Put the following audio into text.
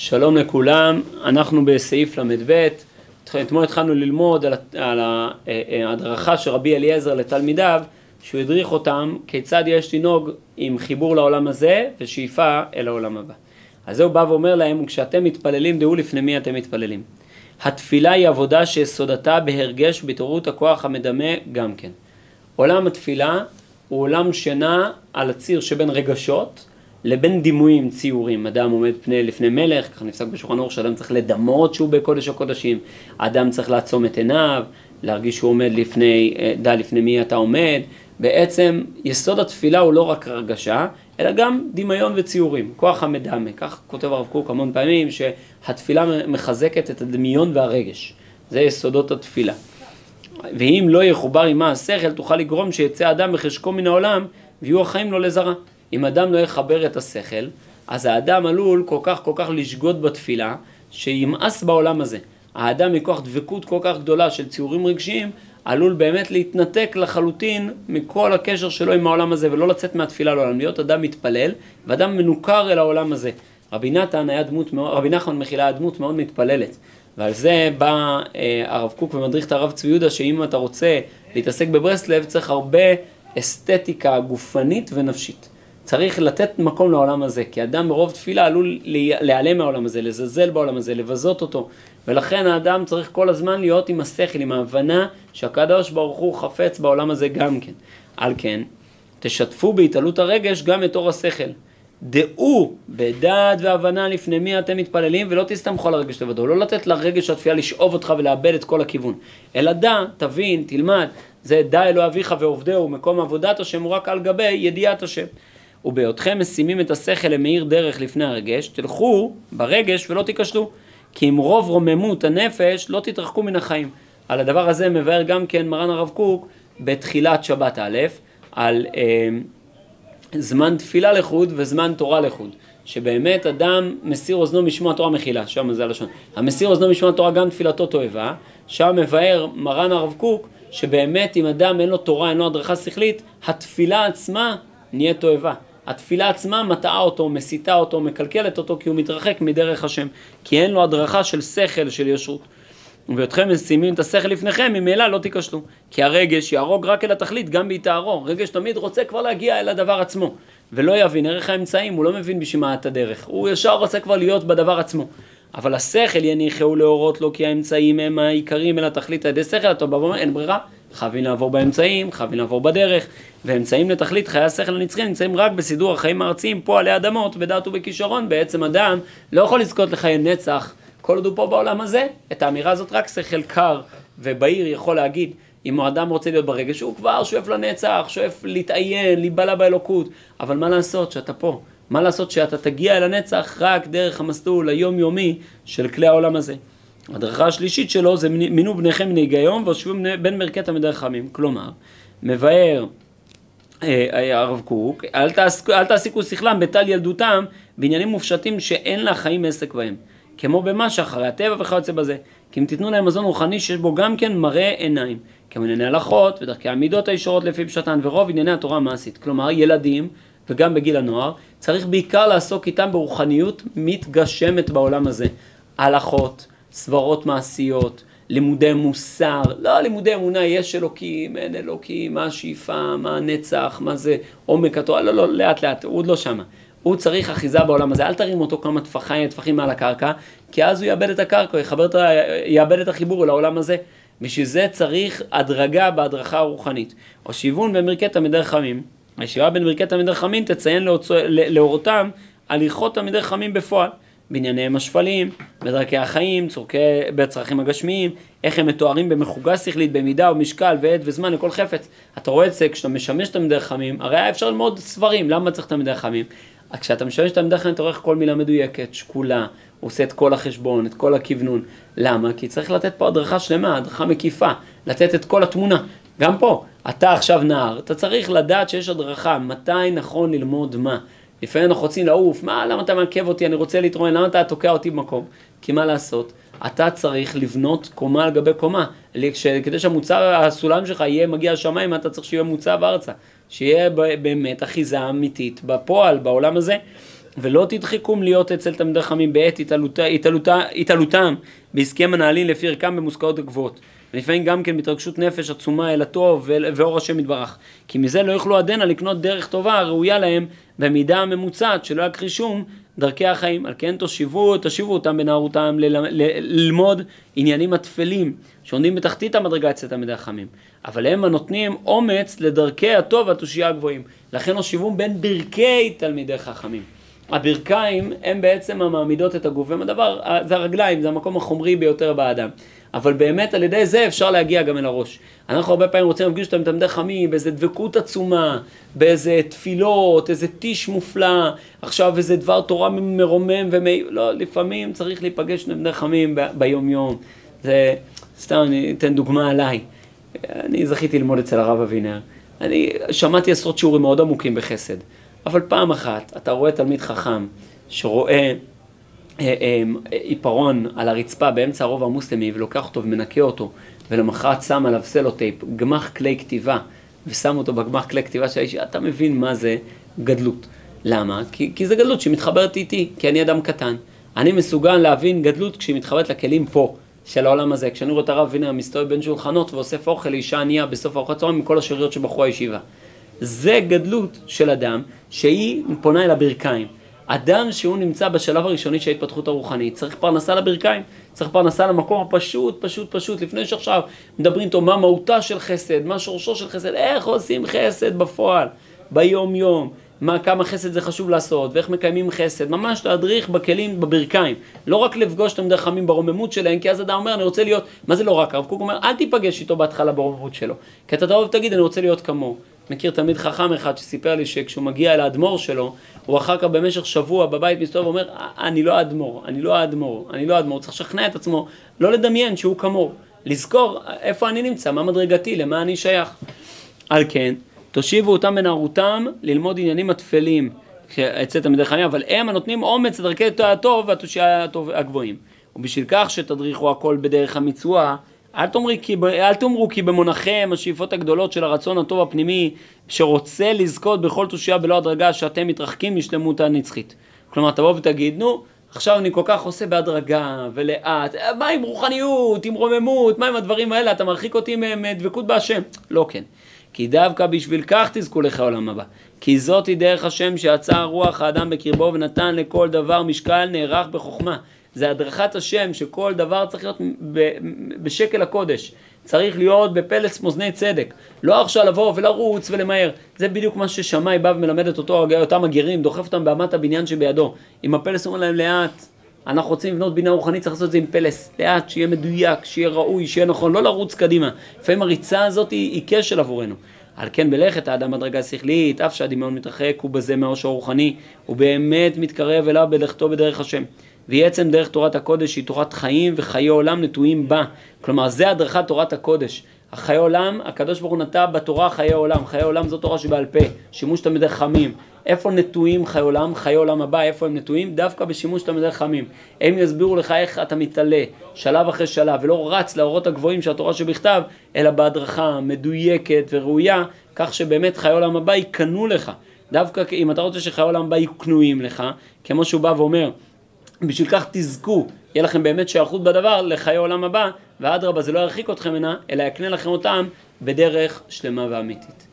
שלום לכולם, אנחנו בסעיף ל"ב, אתמול התחלנו ללמוד על, על אה, אה, ההדרכה של רבי אליעזר לתלמידיו, שהוא הדריך אותם כיצד יש לנהוג עם חיבור לעולם הזה ושאיפה אל העולם הבא. אז זה הוא בא ואומר להם, כשאתם מתפללים, דעו לפני מי אתם מתפללים. התפילה היא עבודה שיסודתה בהרגש ובהתעוררות הכוח המדמה גם כן. עולם התפילה הוא עולם שנע על הציר שבין רגשות לבין דימויים ציורים. אדם עומד פני לפני מלך, ככה נפסק בשולחן אור שאדם צריך לדמות שהוא בקודש הקודשים, אדם צריך לעצום את עיניו, להרגיש שהוא עומד לפני, אה, דע לפני מי אתה עומד. בעצם יסוד התפילה הוא לא רק הרגשה, אלא גם דמיון וציורים, כוח המדמה. כך כותב הרב קוק המון פעמים, שהתפילה מחזקת את הדמיון והרגש. זה יסודות התפילה. ואם לא יחובר עמה השכל, תוכל לגרום שיצא אדם בחשקו מן העולם, ויהיו החיים לו לזרה. אם אדם לא יחבר את השכל, אז האדם עלול כל כך כל כך לשגות בתפילה, שימאס בעולם הזה. האדם מכוח דבקות כל כך גדולה של ציורים רגשיים, עלול באמת להתנתק לחלוטין מכל הקשר שלו עם העולם הזה ולא לצאת מהתפילה לעולם, להיות אדם מתפלל ואדם מנוכר אל העולם הזה. רבי נתן היה דמות רבי נחמן מחילה היה דמות מאוד מתפללת ועל זה בא אה, הרב קוק ומדריך את הרב צבי יהודה שאם אתה רוצה להתעסק בברסלב צריך הרבה אסתטיקה גופנית ונפשית. צריך לתת מקום לעולם הזה, כי אדם ברוב תפילה עלול להיעלם מהעולם הזה, לזלזל בעולם הזה, לבזות אותו, ולכן האדם צריך כל הזמן להיות עם השכל, עם ההבנה שהקדוש ברוך הוא חפץ בעולם הזה גם כן. על כן, תשתפו בהתעלות הרגש גם את אור השכל. דעו בדעת והבנה לפני מי אתם מתפללים ולא תסתמכו על הרגש לבדו. לא לתת לרגש התפילה לשאוב אותך ולאבד את כל הכיוון. אלא דע, תבין, תלמד. זה דע אלוה אביך ועובדהו, מקום עבודת השם הוא רק על גבי ידיעת השם. ובהיותכם משימים את השכל למאיר דרך לפני הרגש, תלכו ברגש ולא תיכשלו. כי עם רוב רוממות הנפש לא תתרחקו מן החיים. על הדבר הזה מבאר גם כן מרן הרב קוק בתחילת שבת א', על אה, זמן תפילה לחוד וזמן תורה לחוד. שבאמת אדם מסיר אוזנו משמוע תורה מחילה, שם זה הלשון. המסיר אוזנו משמוע תורה גם תפילתו תועבה, שם מבאר מרן הרב קוק שבאמת אם אדם אין לו תורה, אין לו הדרכה שכלית, התפילה עצמה נהיית תועבה. התפילה עצמה מטעה אותו, מסיתה אותו, מקלקלת אותו, כי הוא מתרחק מדרך השם. כי אין לו הדרכה של שכל, של ישרות. ובהיותכם משימים את השכל לפניכם, ממילא לא תיכשלו. כי הרגש יהרוג רק אל התכלית, גם בהתארו. רגש תמיד רוצה כבר להגיע אל הדבר עצמו. ולא יבין ערך האמצעים, הוא לא מבין בשביל מה את הדרך. הוא ישר רוצה כבר להיות בדבר עצמו. אבל השכל יניחהו להורות לו כי האמצעים הם העיקרים אל התכלית על ידי שכל הטוב, ואומר אין ברירה, חייבים לעבור באמצעים, חייבים לעבור בדרך, ואמצעים לתכלית חיי השכל הנצחי נמצאים רק בסידור החיים הארציים פה עלי אדמות, בדעת ובכישרון, בעצם אדם לא יכול לזכות לחיי נצח כל עוד הוא פה בעולם הזה, את האמירה הזאת רק שכל קר ובהיר יכול להגיד אם האדם רוצה להיות ברגש, הוא כבר שואף לנצח, שואף להתעיין, להיבלע באלוקות, אבל מה לעשות שאתה פה? מה לעשות שאתה תגיע אל הנצח רק דרך המסלול היומיומי של כלי העולם הזה. הדרכה השלישית שלו זה מינו בניכם מני גיום והושבו בין מרכי תלמידי חכמים. כלומר, מבאר אה, אה, הרב קוק, אל, תעסק, אל תעסיקו שכלם בטל ילדותם בעניינים מופשטים שאין לה חיים עסק בהם. כמו במה שאחרי הטבע וכיוצא בזה. כי אם תיתנו להם מזון רוחני שיש בו גם כן מראה עיניים. כמו ענייני הלכות ודרכי המידות הישרות לפי פשטן ורוב ענייני התורה המעשית. כלומר, ילדים וגם בגיל הנוער, צריך בעיקר לעסוק איתם ברוחניות מתגשמת בעולם הזה. הלכות, סברות מעשיות, לימודי מוסר, לא לימודי אמונה, יש אלוקים, אין אלוקים, מה השאיפה, מה הנצח, מה זה עומק התורה, לא, לא, לאט לאט, הוא עוד לא שמה. הוא צריך אחיזה בעולם הזה, אל תרים אותו כמה טפחים, טפחים מעל הקרקע, כי אז הוא יאבד את הקרקע, יחבר את, יאבד את החיבור לעולם הזה. בשביל זה צריך הדרגה בהדרכה הרוחנית. או שיוון במרכי תלמידי חכמים. הישיבה בין ברכי תלמידי חכמים תציין לאורתם הליכות תלמידי חכמים בפועל. בענייניהם השפלים, בדרכי החיים, צורכי, בצרכים הגשמיים, איך הם מתוארים במחוגה שכלית, במידה ומשקל ועת וזמן לכל חפץ. אתה רואה את זה כשאתה משמש תלמידי חכמים, הרי היה אפשר ללמוד ספרים, למה צריך תלמידי חכמים? כשאתה משמש תלמידי חכמים אתה רואה איך כל מילה מדויקת, שקולה, הוא עושה את כל החשבון, את כל הכוונון. למה? כי צריך לתת פה הדרכה שלמה, הדרכה מקיפה, לתת את כל התמונה. גם פה, אתה עכשיו נער, אתה צריך לדעת שיש הדרכה, מתי נכון ללמוד מה. לפעמים אנחנו רוצים לעוף, מה, למה אתה מעכב אותי, אני רוצה להתרומם, למה אתה תוקע אותי במקום? כי מה לעשות? אתה צריך לבנות קומה על גבי קומה. כדי שהמוצר, הסולם שלך יהיה מגיע לשמיים, אתה צריך שיהיה מוצב ארצה. שיהיה באמת אחיזה אמיתית בפועל, בעולם הזה. ולא תדחקום להיות אצל תלמידי חכמים בעת התעלותם בעסקי מנהלים לפי ערכם במושכלות הגבוהות. ולפעמים גם כן בהתרגשות נפש עצומה אל הטוב ואור השם יתברך. כי מזה לא יוכלו עדנה לקנות דרך טובה הראויה להם במידה הממוצעת שלא יכחי שום דרכי החיים. על כן תושיבו, תושיבו אותם בנערותם ללמוד עניינים הטפלים שעומדים בתחתית המדרגה אצל תלמידי החכמים. אבל הם הנותנים אומץ לדרכי הטוב והתושייה הגבוהים. לכן הושיבום בין ברכי תלמידי חכמים. הברכיים הם בעצם המעמידות את הגוף, הדבר, זה הרגליים, זה המקום החומרי ביותר באדם. אבל באמת על ידי זה אפשר להגיע גם אל הראש. אנחנו הרבה פעמים רוצים להפגיש אותם תלמידי חכמים באיזה דבקות עצומה, באיזה תפילות, איזה טיש מופלא, עכשיו איזה דבר תורה מרומם ומי... לא, לפעמים צריך להיפגש עם תלמידי חכמים ביום יום. זה, סתם אני אתן דוגמה עליי. אני זכיתי ללמוד אצל הרב אבינר. אני שמעתי עשרות שיעורים מאוד עמוקים בחסד. אבל פעם אחת אתה רואה תלמיד חכם שרואה אה, אה, עיפרון על הרצפה באמצע הרובע המוסלמי ולוקח אותו ומנקה אותו ולמחרת שם עליו סלוטייפ, גמח כלי כתיבה ושם אותו בגמח כלי כתיבה של האיש, אתה מבין מה זה גדלות. למה? כי, כי זה גדלות שמתחברת איתי, כי אני אדם קטן. אני מסוגל להבין גדלות כשהיא מתחברת לכלים פה, של העולם הזה. כשאני רואה את הרב וינר מסתובב בין שולחנות ואוסף אוכל לאישה ענייה בסוף ארוחת צהריים עם כל השאריות של בחורי הישיבה. זה גדלות של אדם שהיא פונה אל הברכיים. אדם שהוא נמצא בשלב הראשוני של ההתפתחות הרוחנית, צריך פרנסה לברכיים, צריך פרנסה למקום הפשוט, פשוט, פשוט, לפני שעכשיו מדברים איתו מה מהותה של חסד, מה שורשו של חסד, איך עושים חסד בפועל, ביום יום, מה, כמה חסד זה חשוב לעשות, ואיך מקיימים חסד, ממש להדריך בכלים, בברכיים. לא רק לפגוש את המדרחמים ברוממות שלהם, כי אז אדם אומר, אני רוצה להיות, מה זה לא רק? הרב קוק אומר, אל תיפגש איתו בהתחלה ברוממות שלו. כי אתה תבוא ותגיד, אני רוצה להיות כמוהו. מכיר תלמיד חכם אחד שסיפר לי שכשהוא מגיע אל האדמו"ר שלו, הוא אחר כך במשך שבוע בבית מסתובב ואומר, אני לא האדמו"ר, אני לא האדמו"ר, אני לא האדמו"ר, צריך לשכנע את עצמו, לא לדמיין שהוא כמוהו, לזכור איפה אני נמצא, מה מדרגתי, למה אני שייך. על כן, תושיבו אותם בנערותם ללמוד עניינים הטפלים אצל תלמידי חיים, אבל הם הנותנים אומץ לדרכי הטוב והתושייה הגבוהים. ובשביל כך שתדריכו הכל בדרך המצווה, אל, תאמרי, כי, אל תאמרו כי במונחם השאיפות הגדולות של הרצון הטוב הפנימי שרוצה לזכות בכל תושייה בלא הדרגה שאתם מתרחקים משלמות הנצחית. כלומר תבוא ותגיד נו עכשיו אני כל כך עושה בהדרגה ולאט, מה עם רוחניות, עם רוממות, מה עם הדברים האלה, אתה מרחיק אותי מדבקות בהשם. לא כן. כי דווקא בשביל כך תזכו לך עולם הבא. כי זאת היא דרך השם שיצר רוח האדם בקרבו ונתן לכל דבר משקל נערך בחוכמה. זה הדרכת השם שכל דבר צריך להיות בשקל הקודש. צריך להיות בפלס מאזני צדק. לא עכשיו לבוא ולרוץ ולמהר. זה בדיוק מה ששמאי בא ומלמד את אותו, אותם הגרים, דוחף אותם באמת הבניין שבידו. עם הפלס אומר להם לאט, אנחנו רוצים לבנות בניין רוחנית, צריך לעשות את זה עם פלס. לאט, שיהיה מדויק, שיהיה ראוי, שיהיה נכון, לא לרוץ קדימה. לפעמים הריצה הזאת היא, היא כשל עבורנו. על כן בלכת האדם בדרגה שכלית, אף שהדמיון מתרחק, הוא בזה מהעושר הרוחני, הוא באמת מתקרב אליו בלכתו בדרך השם. והיא עצם דרך תורת הקודש היא תורת חיים וחיי עולם נטועים בה. כלומר, זה הדרכת תורת הקודש. החיי עולם, הקדוש ברוך הוא נטע בתורה חיי עולם. חיי עולם זו תורה שבעל פה, שימוש תלמידי חכמים. איפה נטועים חיי עולם? חיי עולם הבא, איפה הם נטועים? דווקא בשימוש תלמידי חכמים. הם יסבירו לך איך אתה מתעלה, שלב אחרי שלב, ולא רץ לאורות הגבוהים של התורה שבכתב, אלא בהדרכה מדויקת וראויה, כך שבאמת חיי עולם הבא ייכנו לך. דווקא אם אתה רוצה שחיי עולם הבא יהיו קנויים לך, כמו שהוא בא ואומר, בשביל כך תזכו, יהיה לכם באמת שייכות בדבר לחיי עולם הבא, ואדרבה זה לא ירחיק אתכם ממנה, אלא יקנה לכם אותם בדרך שלמה ואמיתית.